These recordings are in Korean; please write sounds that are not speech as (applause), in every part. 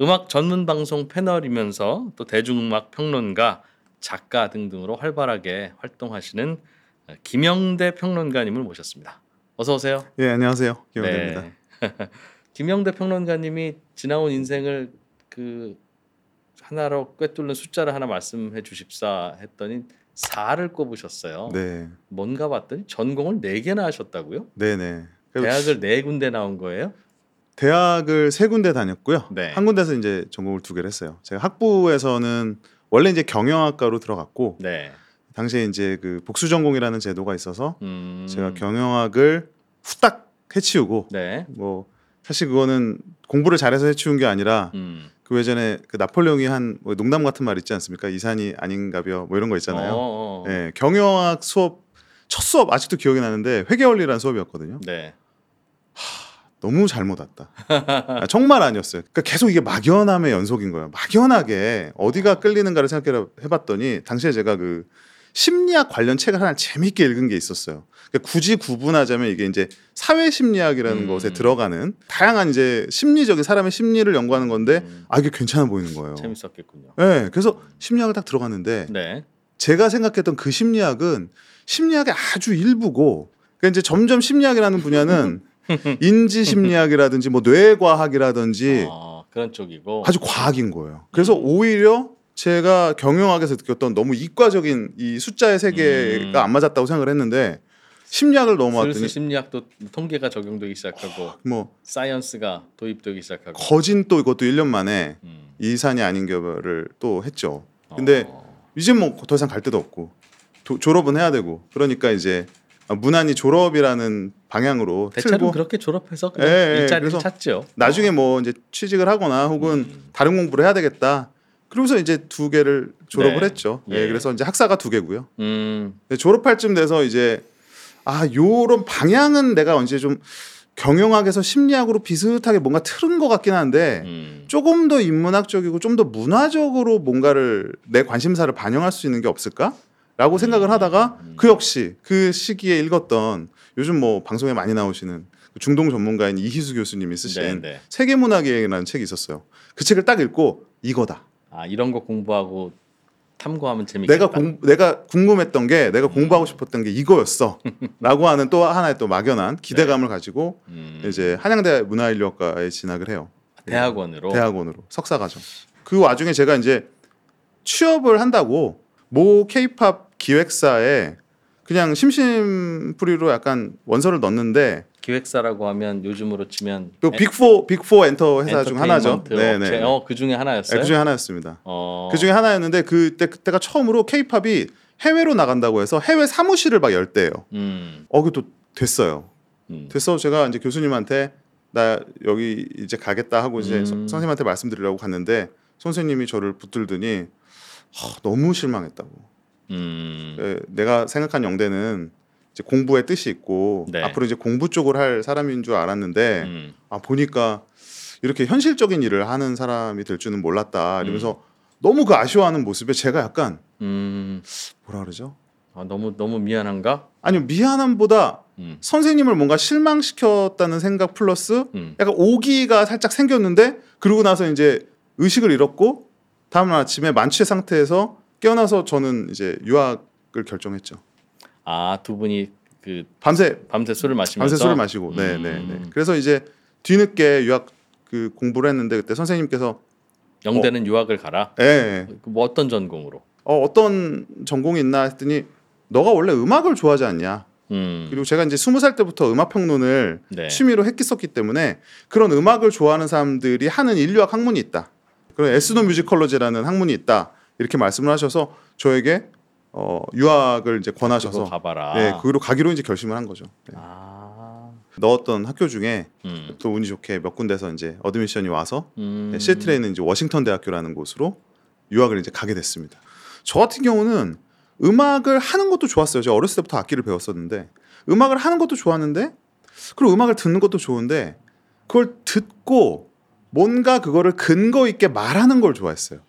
음악 전문 방송 패널이면서 또 대중음악 평론가, 작가 등등으로 활발하게 활동하시는 김영대 평론가님을 모셨습니다. 어서 오세요. 예, 안녕하세요. 김영대입니다. 네. (laughs) 김영대 평론가님이 지나온 인생을 그 하나로 꿰뚫는 숫자를 하나 말씀해 주십사 했더니 4를 꼽으셨어요. 네. 뭔가 봤더니 전공을 4개나 하셨다고요? 네, 네. 대학을 네 군데 나온 거예요? 대학을 세 군데 다녔고요. 네. 한 군데서 이제 전공을 두 개를 했어요. 제가 학부에서는 원래 이제 경영학과로 들어갔고 네. 당시에 이제 그 복수 전공이라는 제도가 있어서 음. 제가 경영학을 후딱 해치우고 네. 뭐 사실 그거는 공부를 잘해서 해치운 게 아니라 음. 그 예전에 그 나폴레옹이 한 뭐 농담 같은 말 있지 않습니까? 이산이 아닌가벼 뭐 이런 거 있잖아요. 어, 어. 예, 경영학 수업 첫 수업 아직도 기억이 나는데 회계원리라는 수업이었거든요. 네. 너무 잘못 왔다. 아, 정말 아니었어요. 그러니까 계속 이게 막연함의 연속인 거예요. 막연하게 어디가 끌리는가를 생각해 해봤더니 당시에 제가 그 심리학 관련 책을 하나 재밌게 읽은 게 있었어요. 그러니까 굳이 구분하자면 이게 이제 사회 심리학이라는 음. 것에 들어가는 다양한 이제 심리적인 사람의 심리를 연구하는 건데 음. 아 이게 괜찮아 보이는 거예요. 재밌었겠군요. 네, 그래서 심리학을 딱 들어갔는데 네. 제가 생각했던 그 심리학은 심리학의 아주 일부고 그러니까 이제 점점 심리학이라는 분야는 (laughs) (laughs) 인지 심리학이라든지 뭐 뇌과학이라든지 어, 그런 쪽이고. 아주 과학인 거예요. 그래서 오히려 제가 경영학에서 느꼈던 너무 이과적인 이 숫자의 세계가 음. 안 맞았다고 생각을 했는데 심리학을 넘어왔더니 심리학도 통계가 적용되기 시작하고 뭐 사이언스가 도입되기 시작하고. 거진 또 이것도 1년 만에 음. 이산이 아닌 겨를 또 했죠. 근데 어. 이제 뭐 더 이상 갈 데도 없고 도- 졸업은 해야 되고 그러니까 이제 무난히 졸업이라는 방향으로 대체로 틀고 그렇게 졸업해서 그냥 예, 예, 일자리를 그래서 찾죠. 나중에 뭐 이제 취직을 하거나 혹은 음. 다른 공부를 해야 되겠다. 그러면서 이제 두 개를 졸업을 네. 했죠. 예. 예, 그래서 이제 학사가 두 개고요. 음. 졸업할 쯤 돼서 이제 아 요런 방향은 내가 언제 좀 경영학에서 심리학으로 비슷하게 뭔가 틀은 것 같긴 한데 음. 조금 더 인문학적이고 좀 더 문화적으로 뭔가를 내 관심사를 반영할 수 있는 게 없을까 라고 생각을 하다가 음. 그 역시 그 시기에 읽었던 요즘 뭐 방송에 많이 나오시는 그 중동 전문가인 이희수 교수님이 쓰신 네, 네. 세계문학이라는 책이 있었어요. 그 책을 딱 읽고 이거다. 아 이런 거 공부하고 탐구하면 재밌겠다. 내가 공 내가 궁금했던 게 내가 공부하고 싶었던 게 이거였어라고 (laughs) 하는 또 하나의 또 막연한 기대감을 가지고 음. 이제 한양대 문화인류학과에 진학을 해요. 대학원으로. 대학원으로 석사 과정. 그 와중에 제가 이제 취업을 한다고 모 케이팝 기획사에 그냥 심심풀이로 약간 원서를 넣었는데 기획사라고 하면 요즘으로 치면 또 빅포 빅포 엔터 회사 중 하나죠. 네네. 네네. 어, 그 중에 하나였어요. 그 중에 하나였습니다. 어. 그 중에 하나였는데 그때 그때가 처음으로 케이팝이 해외로 나간다고 해서 해외 사무실을 막 열대요. 음. 어, 그또 됐어요. 음. 됐어. 제가 이제 교수님한테 나 여기 이제 가겠다 하고 이제 음. 서- 선생님한테 말씀드리려고 갔는데 선생님이 저를 붙들더니 하, 너무 실망했다고. 음. 에, 내가 생각한 영대는 이제 공부의 뜻이 있고 네. 앞으로 이제 공부 쪽을 할 사람인 줄 알았는데 음. 아 보니까 이렇게 현실적인 일을 하는 사람이 될 줄은 몰랐다. 이러면서 너무 그 아쉬워하는 모습에 제가 약간 음. 뭐라 그러죠? 아, 너무 너무 미안한가? 아니요 미안함보다 음. 선생님을 뭔가 실망시켰다는 생각 플러스 음. 약간 오기가 살짝 생겼는데 그러고 나서 이제 의식을 잃었고 다음 날 아침에 만취 상태에서 깨어나서 저는 이제 유학을 결정했죠. 아, 두 분이 그 밤새 밤새 술을 마시면서 밤새 술을 마시고 음. 네, 네, 네. 그래서 이제 뒤늦게 유학 그 공부를 했는데 그때 선생님께서 영대는 유학을 가라. 예, 예. 그뭐 어떤 전공으로? 어, 어떤 전공이 있나 했더니 너가 원래 음악을 좋아하지 않냐? 음. 그리고 제가 이제 스무 살 때부터 음악 평론을 네. 취미로 했었기 때문에 그런 음악을 좋아하는 사람들이 하는 인류학 학문이 있다. 그런 ethnomusicology라는 학문이 있다. 이렇게 말씀을 하셔서 저에게 어, 유학을 이제 권하셔서 가봐라. 네, 거기로 가기로 이제 결심을 한 거죠. 네. 아. 넣었던 학교 중에 음. 또 운이 좋게 몇 군데서 이제 admission이 와서 음. 네, 시애틀에 있는 이제 워싱턴 대학교라는 곳으로 유학을 이제 가게 됐습니다. 저 같은 경우는 음악을 하는 것도 좋았어요. 제가 어렸을 때부터 악기를 배웠었는데 음악을 하는 것도 좋았는데 그리고 음악을 듣는 것도 좋은데 그걸 듣고 뭔가 그거를 근거 있게 말하는 걸 좋아했어요.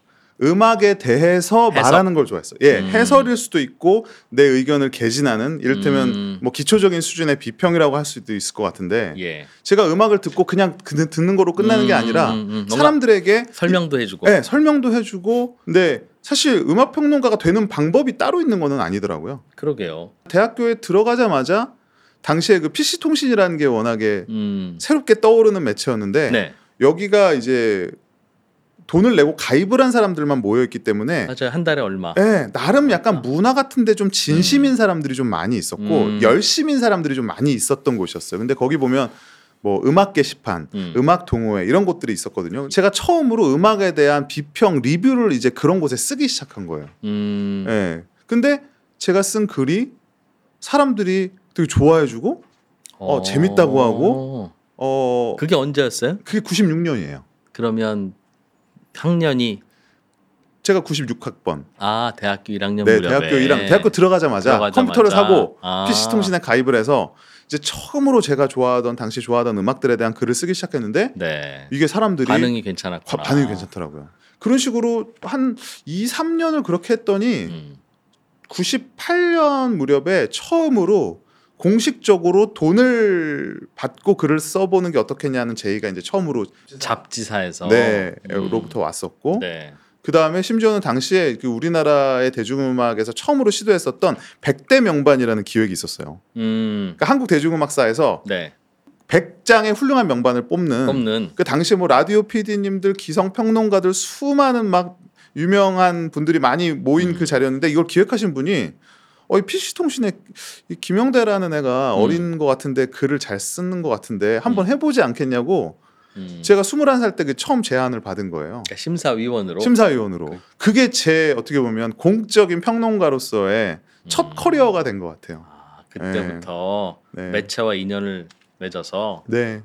음악에 대해서 해석? 말하는 걸 좋아했어. 예, 음. 해설일 수도 있고 내 의견을 개진하는 이를테면 음. 뭐 기초적인 수준의 비평이라고 할 수도 있을 것 같은데 예. 제가 음악을 듣고 그냥 그- 듣는 거로 끝나는 게 음, 아니라 음, 음, 뭔가 사람들에게 설명도 해주고. 네, 설명도 해주고 근데 사실 음악 평론가가 되는 방법이 따로 있는 거는 아니더라고요. 그러게요. 대학교에 들어가자마자 당시에 그 PC 통신이라는 게 워낙에 음. 새롭게 떠오르는 매체였는데 네. 여기가 이제 돈을 내고 가입을 한 사람들만 모여 있기 때문에 맞아요. 한 달에 얼마. 예, 나름 약간 문화 같은데 좀 진심인 사람들이 좀 많이 있었고 음. 열심인 사람들이 좀 많이 있었던 곳이었어요. 근데 거기 보면 뭐 음악 게시판, 음. 음. 악 동호회 이런 곳들이 있었거든요. 제가 처음으로 음악에 대한 비평 리뷰를 이제 그런 곳에 쓰기 시작한 거예요. 음. 예. 근데 제가 쓴 글이 사람들이 되게 좋아해주고 어, 재밌다고 하고. 어 그게 언제였어요? 그게 96년이에요. 그러면 학년이 제가 96학번. 아 대학교 1학년 네, 무렵에 대학교 1학 대학교 들어가자마자, 들어가자마자. 컴퓨터를 사고 아. PC 통신에 가입을 해서 이제 처음으로 제가 좋아하던 당시 좋아하던 음악들에 대한 글을 쓰기 시작했는데 네 이게 사람들이 반응이 과- 괜찮았구나. 반응이 괜찮더라고요. 그런 식으로 한 2, 3년을 그렇게 했더니 음. 98년 무렵에 처음으로 공식적으로 돈을 받고 글을 써보는 게 어떻겠냐는 제의가 이제 처음으로 잡지사에서 네 음. 로부터 왔었고 네. 그 다음에 심지어는 당시에 그 우리나라의 대중음악에서 처음으로 시도했었던 100대 명반이라는 기획이 있었어요. 음. 그러니까 한국 대중음악사에서 네. 100장의 훌륭한 명반을 뽑는 뽑는 그 당시에 뭐 라디오 PD님들, 기성 평론가들 수많은 막 유명한 분들이 많이 모인 음. 그 자리였는데 이걸 기획하신 분이 어, 이 PC 통신에 이 김영대라는 애가 음. 어린 것 같은데 글을 잘 쓰는 것 같은데 한번 해보지 않겠냐고 음. 제가 21살 때 그 처음 제안을 받은 거예요. 그러니까 심사위원으로 심사위원으로. 그게 제 어떻게 보면 공적인 평론가로서의 첫 음. 커리어가 된 것 같아요. 아, 그때부터 네. 매체와 인연을 맺어서 네.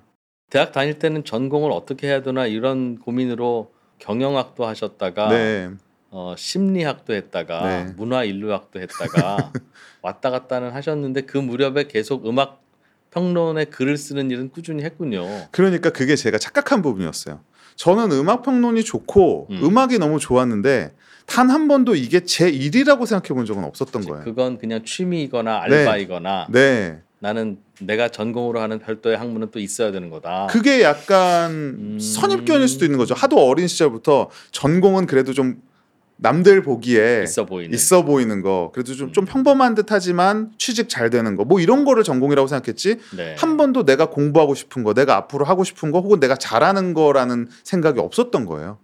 대학 다닐 때는 전공을 어떻게 해야 되나 이런 고민으로 경영학도 하셨다가 네. 어, 심리학도 했다가 네. 문화 인류학도 했다가 (laughs) 왔다 갔다는 하셨는데 그 무렵에 계속 음악 평론에 글을 쓰는 일은 꾸준히 했군요. 그러니까 그게 제가 착각한 부분이었어요. 저는 음악 평론이 좋고 음. 음. 악이 너무 좋았는데 단 한 번도 이게 제 일이라고 생각해 본 적은 없었던 거예요. 그건 그냥 취미이거나 네. 알바이거나 네. 나는 내가 전공으로 하는 별도의 학문은 또 있어야 되는 거다. 그게 약간 음. 선입견일 수도 있는 거죠. 하도 어린 시절부터 전공은 그래도 좀 남들 보기에 있어 보이는. 있어 보이는 거 그래도 좀, 좀 음. 평범한 듯하지만 취직 잘 되는 거 뭐 이런 거를 전공이라고 생각했지 네. 한 번도 내가 공부하고 싶은 거 내가 앞으로 하고 싶은 거 혹은 내가 잘하는 거라는 생각이 없었던 거예요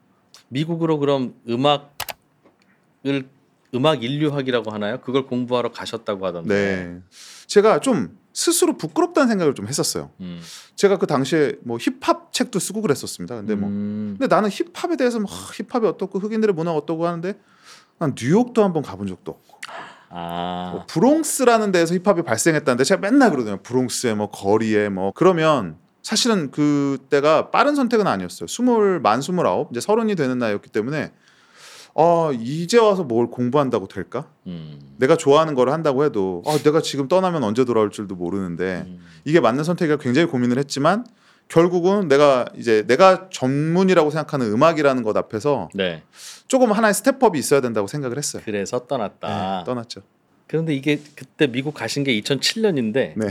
미국으로 그럼 음악을 음악 인류학이라고 하나요? 그걸 공부하러 가셨다고 하던데. 네 제가 좀 스스로 부끄럽다는 생각을 좀 했었어요 음. 제가 그 당시에 뭐 힙합 책도 쓰고 그랬었습니다 근데 뭐 음. 근데 나는 힙합에 대해서 막 하, 힙합이 어떻고 흑인들의 문화가 어떻고 하는데 난 뉴욕도 한번 가본 적도 없고 아. 뭐 브롱스라는 데에서 힙합이 발생했다는데 제가 맨날 그러거든요. 브롱스에 뭐 거리에 뭐 그러면 사실은 그때가 빠른 선택은 아니었어요. 스물 만 스물아홉 이제 서른이 되는 나이였기 때문에 어 이제 와서 뭘 공부한다고 될까? 음. 내가 좋아하는 걸 한다고 해도 아 내가 지금 떠나면 언제 돌아올 줄도 모르는데 음. 이게 맞는 선택이라 굉장히 고민을 했지만 결국은 내가 이제 내가 전문이라고 생각하는 음악이라는 것 앞에서 네. 조금 하나의 스텝업이 있어야 된다고 생각을 했어요. 그래서 떠났다. 네, 떠났죠. 그런데 이게 그때 미국 가신 게 2007년인데 네.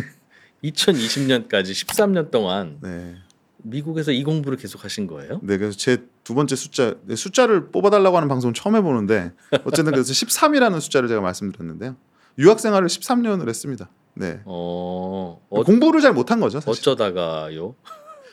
(laughs) 2020년까지 13년 동안 네. 미국에서 이 공부를 계속 하신 거예요? 네, 그래서 제 두 번째 숫자 네, 숫자를 뽑아달라고 하는 방송 처음 해보는데 어쨌든 그래서 13이라는 숫자를 제가 말씀드렸는데요. 유학 생활을 13년을 했습니다. 네, 어, 어 공부를 잘 못한 거죠. 사실. 어쩌다가요?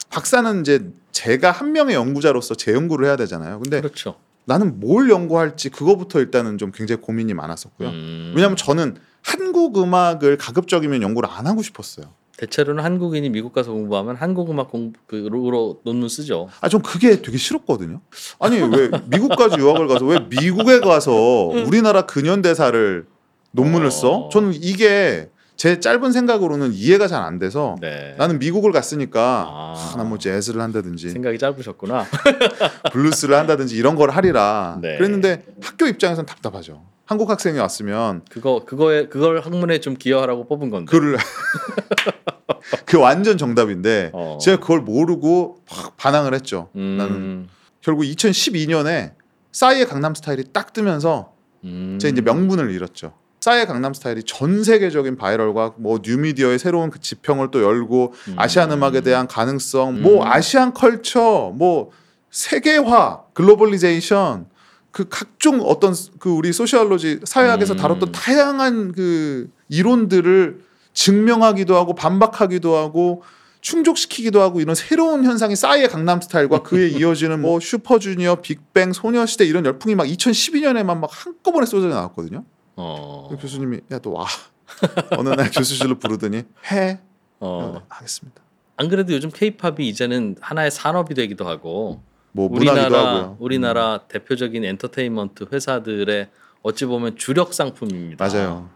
박사는 이제 제가 한 명의 연구자로서 재 연구를 해야 되잖아요. 근데 그렇죠. 나는 뭘 연구할지 그거부터 일단은 좀 굉장히 고민이 많았었고요. 음. 왜냐하면 저는 한국 음악을 가급적이면 연구를 안 하고 싶었어요. 대체로는 한국인이 미국 가서 공부하면 한국 음악 공부로 논문 쓰죠. 아, 전 그게 되게 싫었거든요. 아니 왜 미국까지 유학을 가서 왜 미국에 가서 우리나라 근현대사를 논문을 어. 써? 저는 이게 제 짧은 생각으로는 이해가 잘 안 돼서 네. 나는 미국을 갔으니까 아. 아, 나 뭐 재즈를 한다든지 생각이 짧으셨구나. (laughs) 블루스를 한다든지 이런 걸 하리라 네. 그랬는데 학교 입장에선 답답하죠. 한국 학생이 왔으면 그거 그거에 그걸 학문에 좀 기여하라고 뽑은 건데. 그를 (laughs) 그 완전 정답인데 어. 제가 그걸 모르고 확 반항을 했죠. 음. 나는 결국 2012년에 싸이의 강남 스타일이 딱 뜨면서 음. 제 이제 명분을 잃었죠. 싸이의 강남 스타일이 전 세계적인 viral과 뭐 뉴미디어의 새로운 그 지평을 또 열고 음. Asian 음악에 대한 가능성, 뭐 음. Asian culture, 뭐 세계화, globalization, 그 각종 어떤 그 우리 sociology 사회학에서 음. 다뤘던 다양한 그 이론들을 증명하기도 하고 반박하기도 하고 충족시키기도 하고 이런 새로운 현상이 싸이의 강남 스타일과 그에 (laughs) 이어지는 뭐 슈퍼주니어, 빅뱅, 소녀시대 이런 열풍이 막 2012년에만 막 한꺼번에 쏟아져 나왔거든요. 어. 그 교수님이 야또 와. (laughs) 어느 날 교수실로 부르더니 해. 어. 하겠습니다. 안 그래도 요즘 케이팝이 이제는 하나의 산업이 되기도 하고 뭐 우리나라. 우리나라 대표적인 엔터테인먼트 회사들의 어찌 보면 주력 상품입니다. 맞아요.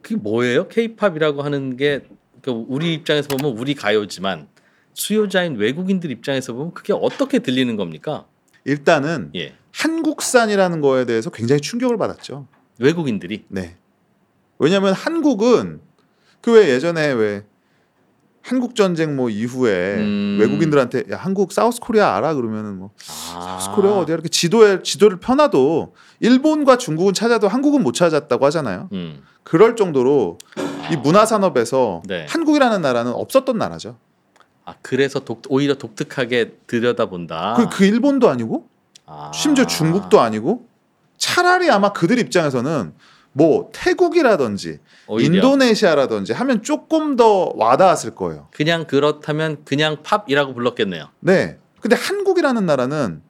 그게 뭐예요? 케이팝이라고 하는 게 그러니까 우리 입장에서 보면 우리 가요지만 수요자인 외국인들 입장에서 보면 그게 어떻게 들리는 겁니까? 일단은 예. 한국산이라는 거에 대해서 굉장히 충격을 받았죠. 외국인들이 네. 왜냐하면 한국은 그 왜 예전에 왜 한국 전쟁 뭐 이후에 음. 외국인들한테 야 한국 사우스 코리아 알아 그러면은 뭐 아. 사우스 코리아 어디야 이렇게 지도에 지도를 펴놔도 일본과 중국은 찾아도 한국은 못 찾았다고 하잖아요. 음. 그럴 정도로 이 문화 산업에서 네. 한국이라는 나라는 없었던 나라죠. 아 그래서 독, 오히려 독특하게 들여다본다. 그, 그 일본도 아니고 아. 심지어 중국도 아니고 차라리 아마 그들 입장에서는 뭐 태국이라든지 오히려 인도네시아라든지 하면 조금 더 와닿았을 거예요. 그냥 그렇다면 그냥 팝이라고 불렀겠네요. 네. 근데 한국이라는 나라는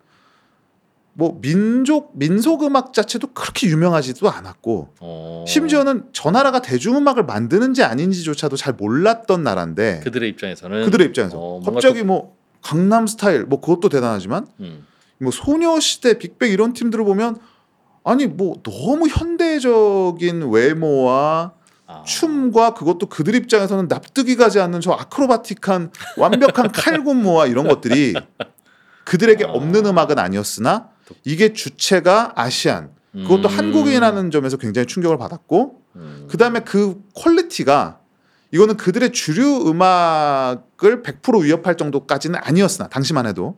뭐 민족 민속 음악 자체도 그렇게 유명하지도 않았고 어. 심지어는 저 나라가 대중음악을 만드는지 아닌지조차도 잘 몰랐던 나라인데 그들의 입장에서는 그들의 입장에서 어, 갑자기 뭐 강남 스타일 뭐 그것도 대단하지만 음. 뭐 소녀시대 빅뱅 이런 팀들을 보면 아니 뭐 너무 현대적인 외모와 아. 춤과 그것도 그들 입장에서는 납득이 가지 않는 저 acrobatic한 (laughs) 완벽한 칼군무와 이런 것들이 그들에게 아. 없는 음악은 아니었으나 이게 주체가 Asian 그것도 음. 한국인이라는 점에서 굉장히 충격을 받았고 음. 그다음에 그 quality가 이거는 그들의 주류 음악을 100% 위협할 정도까지는 아니었으나 당시만 해도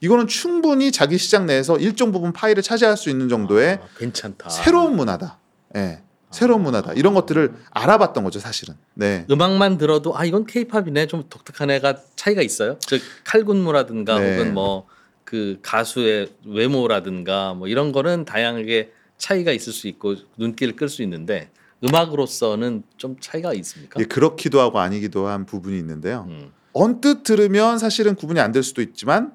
이거는 충분히 자기 시장 내에서 일정 부분 파일을 차지할 수 있는 정도의 아, 괜찮다. 새로운 문화다. 예. 새로운 문화다. 이런 것들을 알아봤던 거죠, 사실은. 네. 음악만 들어도 아 이건 케이팝이네 좀 독특한 애가 차이가 있어요. 즉 칼군무라든가 네. 혹은 뭐 그 가수의 외모라든가 뭐 이런 거는 다양하게 차이가 있을 수 있고 눈길을 끌 수 있는데 음악으로서는 좀 차이가 있습니까? 예, 그렇기도 하고 아니기도 한 부분이 있는데요. 음. 언뜻 들으면 사실은 구분이 안 될 수도 있지만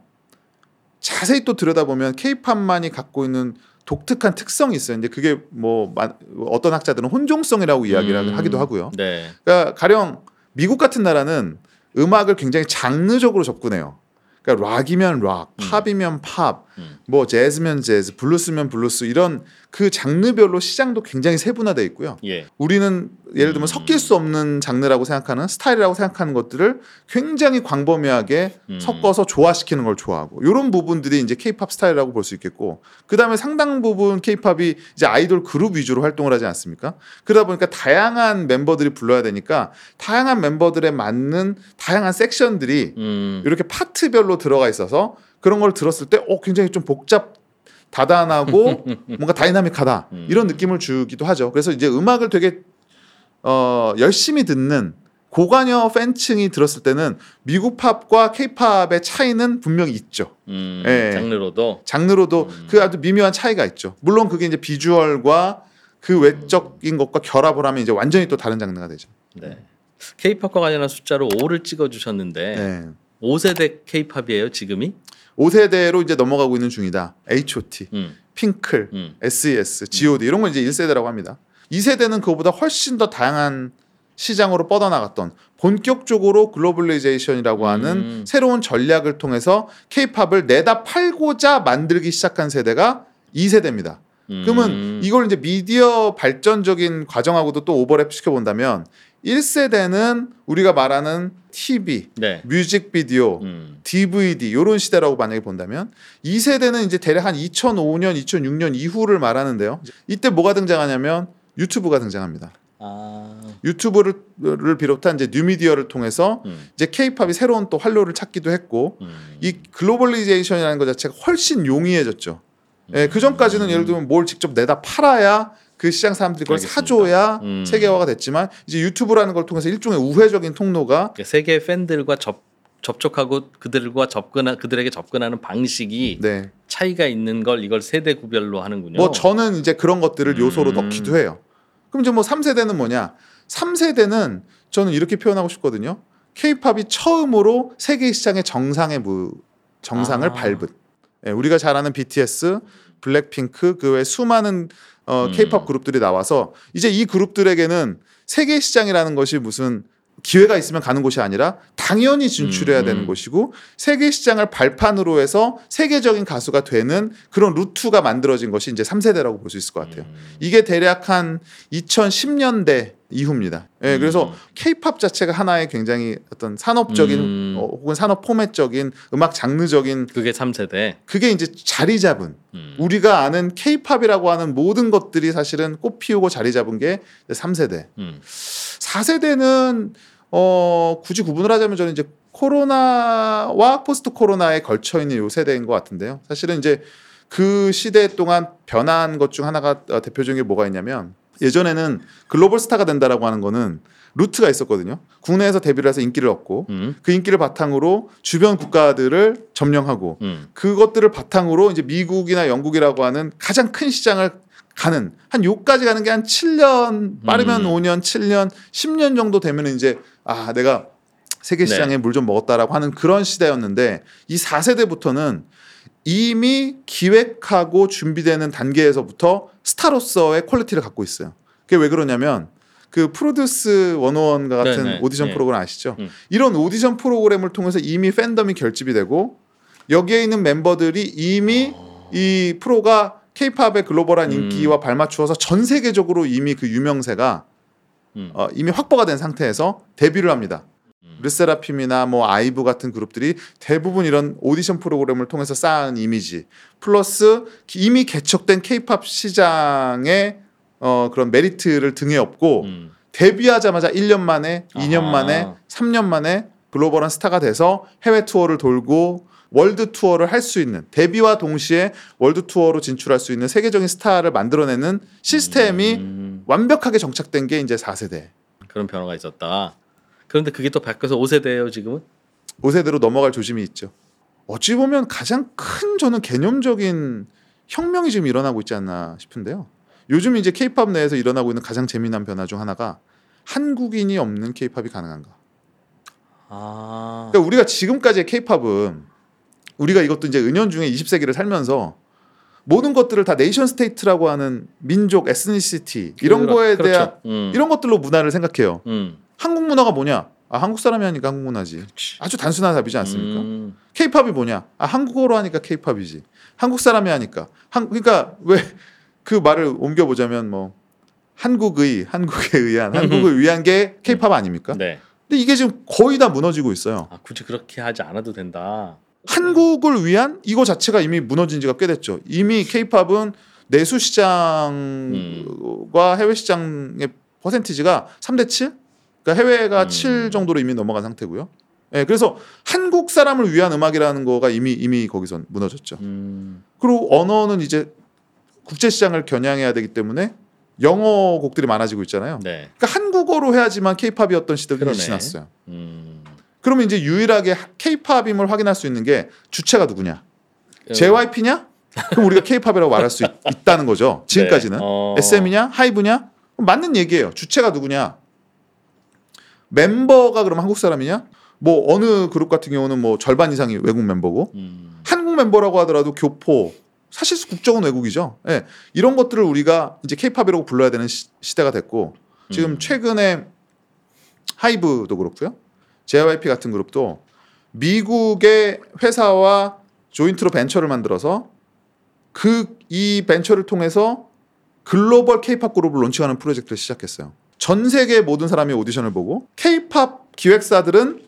자세히 또 들여다보면 케이팝만이 갖고 있는 독특한 특성이 있어요. 이제 그게 뭐 마- 어떤 학자들은 혼종성이라고 이야기를 음. 하기도 하고요. 네. 그러니까 가령 미국 같은 나라는 음악을 굉장히 장르적으로 접근해요. 그러니까 락이면 락, 팝이면 팝, 음. 뭐 재즈면 재즈, 블루스면 블루스 이런 그 장르별로 시장도 굉장히 세분화돼 있고요. 예. 우리는 예를 들면 음. 섞일 수 없는 장르라고 생각하는 스타일이라고 생각하는 것들을 굉장히 광범위하게 음. 섞어서 조화시키는 걸 좋아하고 이런 부분들이 이제 케이팝 스타일이라고 볼 수 있겠고 그다음에 상당 부분 케이팝이 이제 아이돌 그룹 위주로 활동을 하지 않습니까? 그러다 보니까 다양한 멤버들이 불러야 되니까 다양한 멤버들에 맞는 다양한 섹션들이 음. 이렇게 파트별로 들어가 있어서 그런 걸 들었을 때 어 굉장히 좀 복잡 다단하고 (laughs) 뭔가 다이나믹하다 음. 이런 느낌을 주기도 하죠. 그래서 이제 음악을 되게 어 열심히 듣는 고관여 팬층이 들었을 때는 미국 팝과 케이팝의 차이는 분명히 있죠. 음. 예. 장르로도 장르로도 음. 그 아주 미묘한 차이가 있죠. 물론 그게 이제 비주얼과 그 외적인 것과 결합을 하면 이제 완전히 또 다른 장르가 되죠. 네. 케이팝과 관련한 숫자로 5를 찍어 주셨는데 네. 5세대 케이팝이에요, 지금이? 5세대로 이제 넘어가고 있는 중이다. H.O.T, 음. 핑클, 음. SES, G.O.D 이런 건 이제 1세대라고 합니다. 2세대는 그거보다 훨씬 더 다양한 시장으로 뻗어나갔던 본격적으로 globalization이라고 하는 음. 새로운 전략을 통해서 케이팝을 내다 팔고자 만들기 시작한 세대가 2세대입니다. 그러면 음. 이걸 이제 미디어 발전적인 과정하고도 또 오버랩 시켜 본다면 1세대는 우리가 말하는 TV, 네. 뮤직비디오, 음. DVD 이런 시대라고 만약에 본다면 2세대는 이제 대략 한 2005년, 2006년 이후를 말하는데요. 이때 뭐가 등장하냐면 유튜브가 등장합니다. 아. 유튜브를 를 비롯한 이제 뉴미디어를 통해서 음. 이제 케이팝이 새로운 또 활로를 찾기도 했고 음. 이 globalization이라는 것 자체가 훨씬 용이해졌죠. 예, 그 전까지는 예를 들면 뭘 직접 내다 팔아야 그 시장 사람들이 그걸 알겠습니다. 사줘야 음. 세계화가 됐지만 이제 유튜브라는 걸 통해서 일종의 우회적인 통로가 그러니까 세계 팬들과 접 접촉하고 그들과 접근 그들에게 접근하는 방식이 네. 차이가 있는 걸 이걸 세대 구별로 하는군요. 뭐 저는 이제 그런 것들을 요소로 음. 넣기도 해요. 그럼 이제 뭐 3세대는 뭐냐? 3세대는 저는 이렇게 표현하고 싶거든요. 케이팝이 처음으로 세계 시장의 정상의 무 정상을 아. 밟은. 예, 우리가 잘 아는 BTS, 블랙핑크 그 외 수많은 어 음. 케이팝 그룹들이 나와서 이제 이 그룹들에게는 세계 시장이라는 것이 무슨 기회가 있으면 가는 곳이 아니라 당연히 진출해야 음, 되는 음. 곳이고 세계 시장을 발판으로 해서 세계적인 가수가 되는 그런 루트가 만들어진 것이 이제 3세대라고 볼 수 있을 것 같아요. 음. 이게 대략 한 2010년대 이후입니다. 예, 그래서 음. 케이팝 자체가 하나의 굉장히 어떤 산업적인 음. 어, 혹은 산업 포맷적인 음악 장르적인 그게 3세대. 그게 이제 자리 잡은 음. 우리가 아는 케이팝이라고 하는 모든 것들이 사실은 꽃 피우고 자리 잡은 게 3세대. 음. 4세대는 어 굳이 구분을 하자면 저는 이제 코로나와 포스트 코로나에 걸쳐 있는 요 세대인 것 같은데요. 사실은 이제 그 시대 동안 변한 것 중 하나가 어, 대표적인 게 뭐가 있냐면 예전에는 글로벌 스타가 된다라고 하는 거는 루트가 있었거든요. 국내에서 데뷔를 해서 인기를 얻고 음. 그 인기를 바탕으로 주변 국가들을 점령하고 음. 그것들을 바탕으로 이제 미국이나 영국이라고 하는 가장 큰 시장을 가는 한 요까지 가는 게 한 7년 빠르면 음. 5년, 7년, 10년 정도 되면 이제 아 내가 세계 네. 시장에 물 좀 먹었다라고 하는 그런 시대였는데 이 4세대부터는 이미 기획하고 준비되는 단계에서부터 스타로서의 quality를 갖고 있어요. 그게 왜 그러냐면 그 프로듀스 101과 같은 네네. 오디션 네. 프로그램 아시죠? 음. 이런 오디션 프로그램을 통해서 이미 팬덤이 결집이 되고 여기에 있는 멤버들이 이미 이 프로가 케이팝의 글로벌한 음. 인기와 발맞추어서 전 세계적으로 이미 그 유명세가 음. 어, 이미 확보가 된 상태에서 데뷔를 합니다. 음. 르세라핌이나 뭐 아이브 같은 그룹들이 대부분 이런 오디션 프로그램을 통해서 쌓은 이미지 플러스 이미 개척된 케이팝 시장의 어, 그런 메리트를 등에 업고 음. 데뷔하자마자 1년 만에, 2년 아하. 만에, 3년 만에 글로벌한 스타가 돼서 해외 투어를 돌고 월드 투어를 할 수 있는 데뷔와 동시에 월드 투어로 진출할 수 있는 세계적인 스타를 만들어내는 시스템이 음. 완벽하게 정착된 게 이제 4세대. 그런 변화가 있었다. 그런데 그게 또 바뀌어서 5세대예요 지금은. 5세대로 넘어갈 조짐이 있죠. 어찌 보면 가장 큰 저는 개념적인 혁명이 지금 일어나고 있지 않나 싶은데요. 요즘 이제 케이팝 내에서 일어나고 있는 가장 재미난 변화 중 하나가 한국인이 없는 케이팝이 가능한가. 아. 그러니까 우리가 지금까지의 케이팝은 우리가 이것도 이제 은연중에 20세기를 살면서 모든 것들을 다 nation state라고 하는 민족, ethnicity 이런 그렇- 거에 그렇죠. 대한 음. 이런 것들로 문화를 생각해요. 음. 한국 문화가 뭐냐? 아 한국 사람이 하니까 한국 문화지. 그치. 아주 단순한 답이지 않습니까? 음. 케이팝이 뭐냐? 아 한국어로 하니까 케이팝이지. 한국 사람이 하니까. 한 그러니까 왜 그 말을 옮겨 보자면 뭐 한국의 한국에 의한 한국을 위한 게 케이팝 아닙니까? 네. 근데 이게 지금 거의 다 무너지고 있어요. 아 굳이 그렇게 하지 않아도 된다. 한국을 위한 이거 자체가 이미 무너진 지가 꽤 됐죠. 이미 케이팝은 내수 시장과 해외 시장의 퍼센티지가 3대 7? 그러니까 해외가 음. 7 정도로 이미 넘어간 상태고요. 예, 그래서 한국 사람을 위한 음악이라는 거가 이미 이미 거기서 무너졌죠. 음. 그리고 언어는 이제 국제 시장을 겨냥해야 되기 때문에 영어 곡들이 많아지고 있잖아요. 네. 그러니까 한국어로 해야지만 케이팝이었던 시대가. 지났어요. 음. 그러면 이제 유일하게 케이팝임을 확인할 수 있는 게 주체가 누구냐? JYP냐? 그럼 우리가 케이팝이라고 말할 수 있, 다는 거죠. 지금까지는 네. 어. SM이냐, 하이브냐? 맞는 얘기예요. 주체가 누구냐? 멤버가 그럼 한국 사람이냐? 뭐 어느 그룹 같은 경우는 뭐 절반 이상이 외국 멤버고 음. 한국 멤버라고 하더라도 교포 사실 국적은 외국이죠. 예. 이런 것들을 우리가 이제 케이팝이라고 불러야 되는 시, 대가 됐고 지금 음. 최근에 하이브도 그렇고요. JYP 같은 그룹도 미국의 회사와 조인트로 벤처를 만들어서 그 이 벤처를 통해서 글로벌 케이팝 그룹을 론칭하는 프로젝트를 시작했어요. 전 세계 모든 사람이 오디션을 보고 케이팝 기획사들은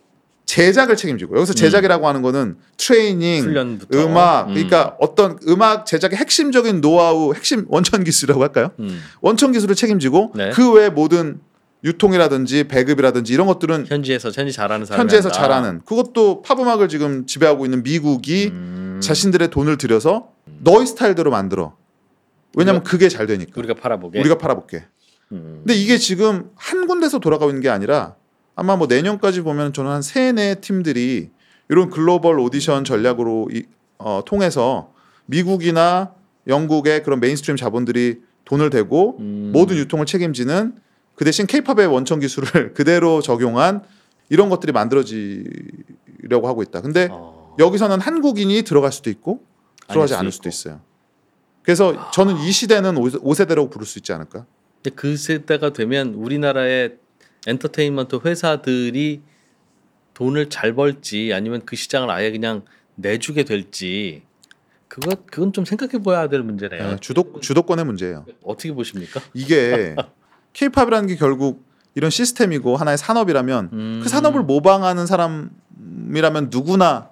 제작을 책임지고 여기서 제작이라고 하는 거는 트레이닝, 훈련부터 음악, 음. 그러니까 어떤 음악 제작의 핵심적인 노하우, 핵심 원천 기술이라고 할까요? 음. 원천 기술을 책임지고 네. 그 외 모든 유통이라든지 배급이라든지 이런 것들은 현지에서 현지 잘하는 사람이 현지에서 한다. 잘하는 그것도 팝 음악을 지금 지배하고 있는 미국이 음, 자신들의 돈을 들여서 너희 스타일대로 만들어. 왜냐면 그게 잘 되니까. 우리가 팔아보게. 우리가 팔아볼게. 음. 근데 이게 지금 한 군데서 돌아가고 있는 게 아니라 아마 뭐 내년까지 보면 저는 한 세네 팀들이 이런 글로벌 오디션 전략으로 이, 어, 통해서 미국이나 영국의 그런 mainstream 자본들이 돈을 대고 음. 모든 유통을 책임지는 그 대신 케이팝의 원천 기술을 (laughs) 그대로 적용한 이런 것들이 만들어지려고 하고 있다. 근데 어. 여기서는 한국인이 들어갈 수도 있고 들어가지 않을 수 수도 있고. 있어요. 그래서 저는 이 시대는 5세대라고 부를 수 있지 않을까? 근데 그 세대가 되면 우리나라의 엔터테인먼트 회사들이 돈을 잘 벌지 아니면 그 시장을 아예 그냥 내주게 될지 그거 그건 좀 생각해 봐야 될 문제네요. 네, 주도 주도권의 문제예요. 어떻게 보십니까? 이게 케이팝이라는 게 결국 이런 시스템이고 하나의 산업이라면 음. 그 산업을 모방하는 사람이라면 누구나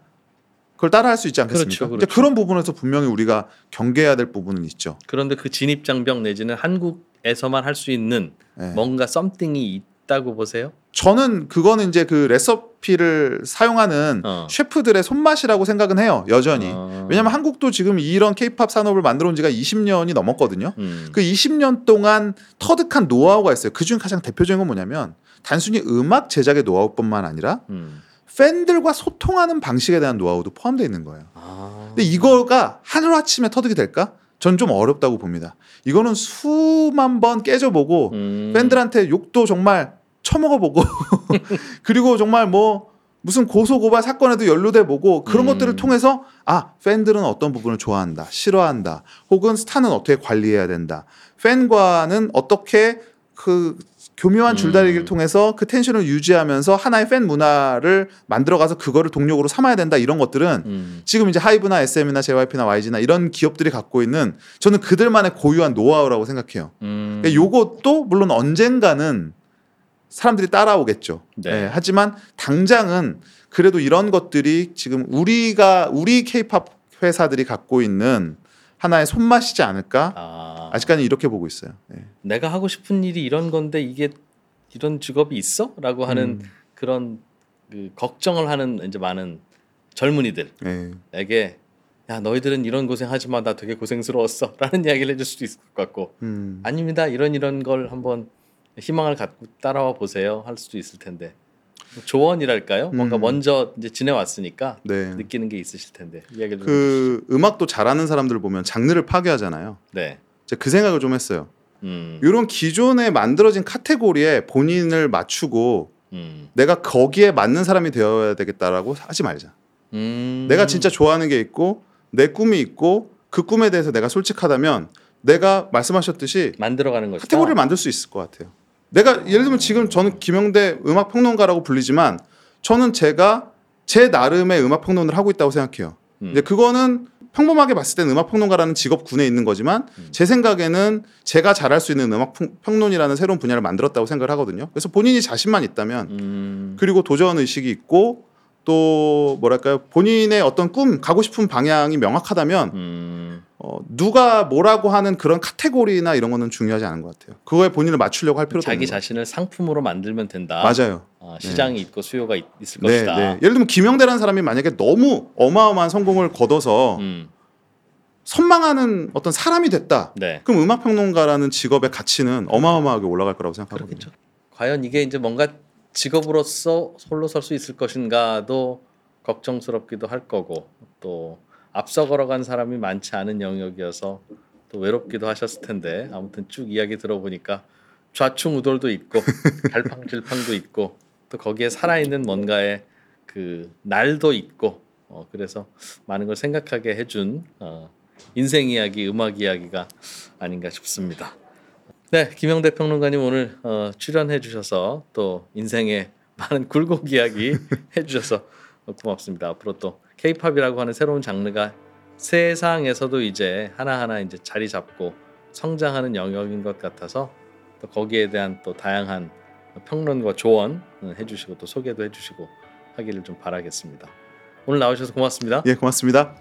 그걸 따라할 수 있지 않겠습니까? 그렇죠, 그렇죠. 그런 부분에서 분명히 우리가 경계해야 될 부분은 있죠. 그런데 그 진입 장벽 내지는 한국 에서만 할 수 있는 네. 뭔가 썸띵이 있다고 보세요? 저는 그거는 이제 그 레시피를 사용하는 어. 셰프들의 손맛이라고 생각은 해요. 여전히. 어. 왜냐하면 한국도 지금 이런 케이팝 산업을 만들어 온 지가 20년이 넘었거든요. 음. 그 20년 동안 터득한 노하우가 있어요. 그중 가장 대표적인 건 뭐냐면 단순히 음악 제작의 노하우뿐만 아니라 음. 팬들과 소통하는 방식에 대한 노하우도 포함되어 있는 거예요. 아. 근데 이거가 하루아침에 터득이 될까? 전 좀 어렵다고 봅니다. 이거는 수만 번 깨져보고 음. 팬들한테 욕도 정말 처먹어보고 (laughs) 그리고 정말 뭐 무슨 고소고발 사건에도 연루돼 보고 그런 음. 것들을 통해서 아 팬들은 어떤 부분을 좋아한다 싫어한다 혹은 스타는 어떻게 관리해야 된다 팬과는 어떻게 그 교묘한 줄다리기를 음. 통해서 그 텐션을 유지하면서 하나의 팬 문화를 만들어가서 그거를 동력으로 삼아야 된다 이런 것들은 음. 지금 이제 하이브나 SM이나 JYP나 YG나 이런 기업들이 갖고 있는 저는 그들만의 고유한 노하우라고 생각해요. 음. 그러니까 요것도 물론 언젠가는 사람들이 따라오겠죠. 네. 예, 하지만 당장은 그래도 이런 것들이 지금 우리가 우리 케이팝 회사들이 갖고 있는 하나의 손맛이지 않을까? 아. 아직까지 이렇게 보고 있어요. 예. 내가 하고 싶은 일이 이런 건데 이게 이런 직업이 있어?라고 하는 음, 그런 그 걱정을 하는 이제 많은 젊은이들에게 예. 야 너희들은 이런 고생하지 마 나 되게 고생스러웠어라는 (laughs) 이야기를 해줄 수도 있을 것 같고 음. 아닙니다 이런 이런 걸 한번 희망을 갖고 따라와 보세요 할 수도 있을 텐데 조언이랄까요 뭔가 음. 먼저 이제 지내왔으니까 네. 느끼는 게 있으실 텐데 이야기를 좀 해주시죠. 그 음악도 잘하는 사람들 보면 장르를 파괴하잖아요. 네 제가 그 생각을 좀 했어요. 음, 이런 기존에 만들어진 카테고리에 본인을 맞추고 음, 내가 거기에 맞는 사람이 되어야 되겠다라고 하지 말자. 음. 내가 진짜 좋아하는 게 있고 내 꿈이 있고 그 꿈에 대해서 내가 솔직하다면 내가 말씀하셨듯이 만들어가는 거죠 카테고리를 만들 수 있을 것 같아요. 내가 예를 들면 지금 저는 김영대 음악 평론가라고 불리지만 저는 제가 제 나름의 음악 평론을 하고 있다고 생각해요. 음. 근데 그거는 평범하게 봤을 때는 음악 평론가라는 직업군에 있는 거지만 음. 제 생각에는 제가 잘할 수 있는 음악 평- 평론이라는 새로운 분야를 만들었다고 생각을 하거든요. 그래서 본인이 자신만 있다면 음, 그리고 도전 의식이 있고 또 뭐랄까요 본인의 어떤 꿈 가고 싶은 방향이 명확하다면 음, 어, 누가 뭐라고 하는 그런 카테고리나 이런 거는 중요하지 않은 것 같아요. 그거에 본인을 맞추려고 할 필요도 자기 자신을 상품으로 만들면 된다. 맞아요. 아, 시장이 있고 수요가 있, 을 네, 것이다. 네. 예를 들면 김영대라는 사람이 만약에 너무 어마어마한 성공을 거둬서 음, 선망하는 어떤 사람이 됐다. 네. 그럼 음악 평론가라는 직업의 가치는 어마어마하게 올라갈 거라고 생각하거든요. 그렇겠죠. 과연 이게 이제 뭔가 직업으로서 홀로 설 수 있을 것인가도 걱정스럽기도 할 거고 또 앞서 걸어간 사람이 많지 않은 영역이어서 또 외롭기도 하셨을 텐데 아무튼 쭉 이야기 들어보니까 좌충우돌도 있고 (laughs) 갈팡질팡도 있고 또 거기에 살아있는 뭔가의 그 날도 있고 어, 그래서 많은 걸 생각하게 해준 어, 인생 이야기, 음악 이야기가 아닌가 싶습니다. 네, 김영대 평론가님 오늘 어, 출연해 주셔서 또 인생의 많은 굴곡 이야기 (laughs) 해 주셔서 고맙습니다. 앞으로 또 K-팝이라고 하는 새로운 장르가 세상에서도 이제 하나하나 이제 자리 잡고 성장하는 영역인 것 같아서 또 거기에 대한 또 다양한 평론과 조언 해주시고 또 소개도 해주시고 하기를 좀 바라겠습니다. 오늘 나오셔서 고맙습니다. 예, 고맙습니다.